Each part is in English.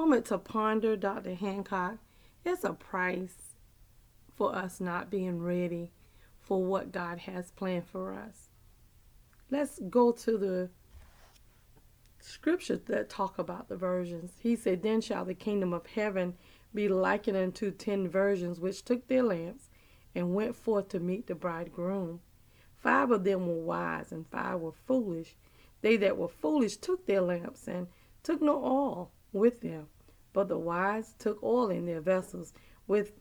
moment to ponder, Dr. Hancock. It's a price for us not being ready for what God has planned for us. Let's go to the scriptures that talk about the virgins. He said, Then shall the kingdom of heaven be likened unto ten virgins which took their lamps and went forth to meet the bridegroom. Five of them were wise, and five were foolish. They that were foolish took their lamps and took no oil with them, but the wise took oil in their vessels with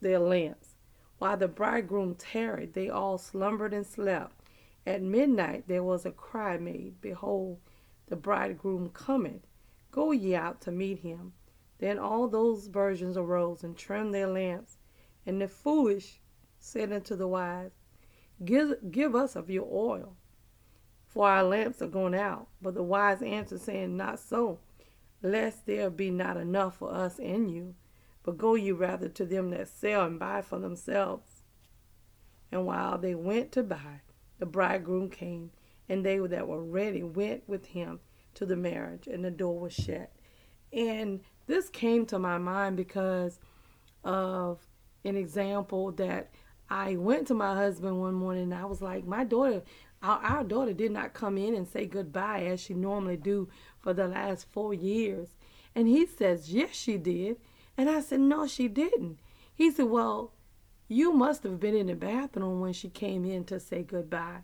their lamps. While the bridegroom tarried, they all slumbered and slept. At midnight there was a cry made, Behold, the bridegroom cometh. Go ye out to meet him. Then all those virgins arose and trimmed their lamps. And the foolish said unto the wise, Give, give us of your oil, for our lamps are gone out. But the wise answered, saying, Not so, lest there be not enough for us in you. But go ye rather to them that sell and buy for themselves. And while they went to buy, the bridegroom came, and they that were ready went with him to the marriage, and the door was shut. And this came to my mind because of an example that I went to my husband one morning and I was like, my daughter, our, our daughter did not come in and say goodbye as she normally do for the last four years. And he says, yes, she did. And I said, no, she didn't. He said, well, you must have been in the bathroom when she came in to say goodbye.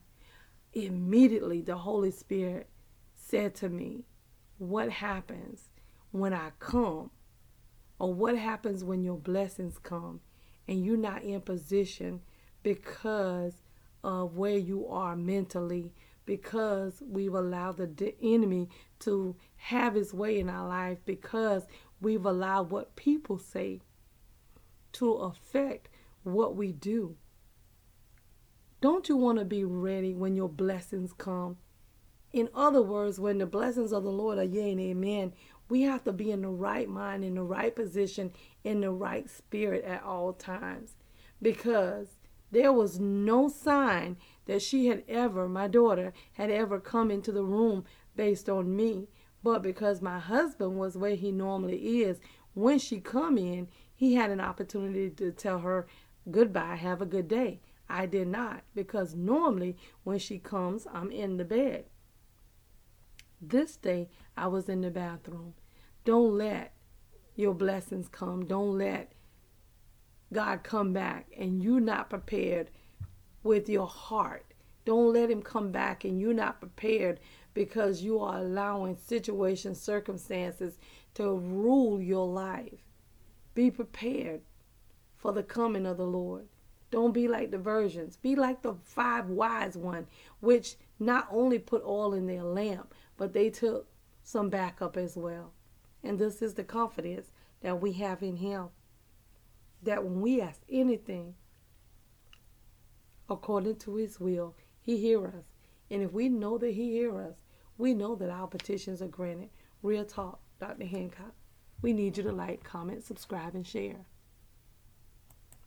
Immediately, the Holy Spirit said to me, what happens when I come? Or what happens when your blessings come and you're not in position because of where you are mentally, because we've allowed the enemy to have his way in our life, because we've allowed what people say to affect what we do. Don't you want to be ready when your blessings come? In other words, when the blessings of the Lord are yea and amen, we have to be in the right mind, in the right position, in the right spirit at all times. Because there was no sign that she had ever, my daughter, had ever come into the room based on me. But because my husband was where he normally is, when she come in, he had an opportunity to tell her goodbye, have a good day. I did not because normally when she comes, I'm in the bed. This day I was in the bathroom. Don't let your blessings come. Don't let God come back and you're not prepared with your heart. Don't let him come back and you're not prepared because you are allowing situations, circumstances to rule your life. Be prepared for the coming of the Lord. Don't be like the virgins. Be like the five wise one, which not only put oil in their lamp, but they took some backup as well. And this is the confidence that we have in Him. That when we ask anything according to His will, He hears us. And if we know that He hears us, we know that our petitions are granted. Real talk, Dr. Hancock. We need you to like, comment, subscribe, and share.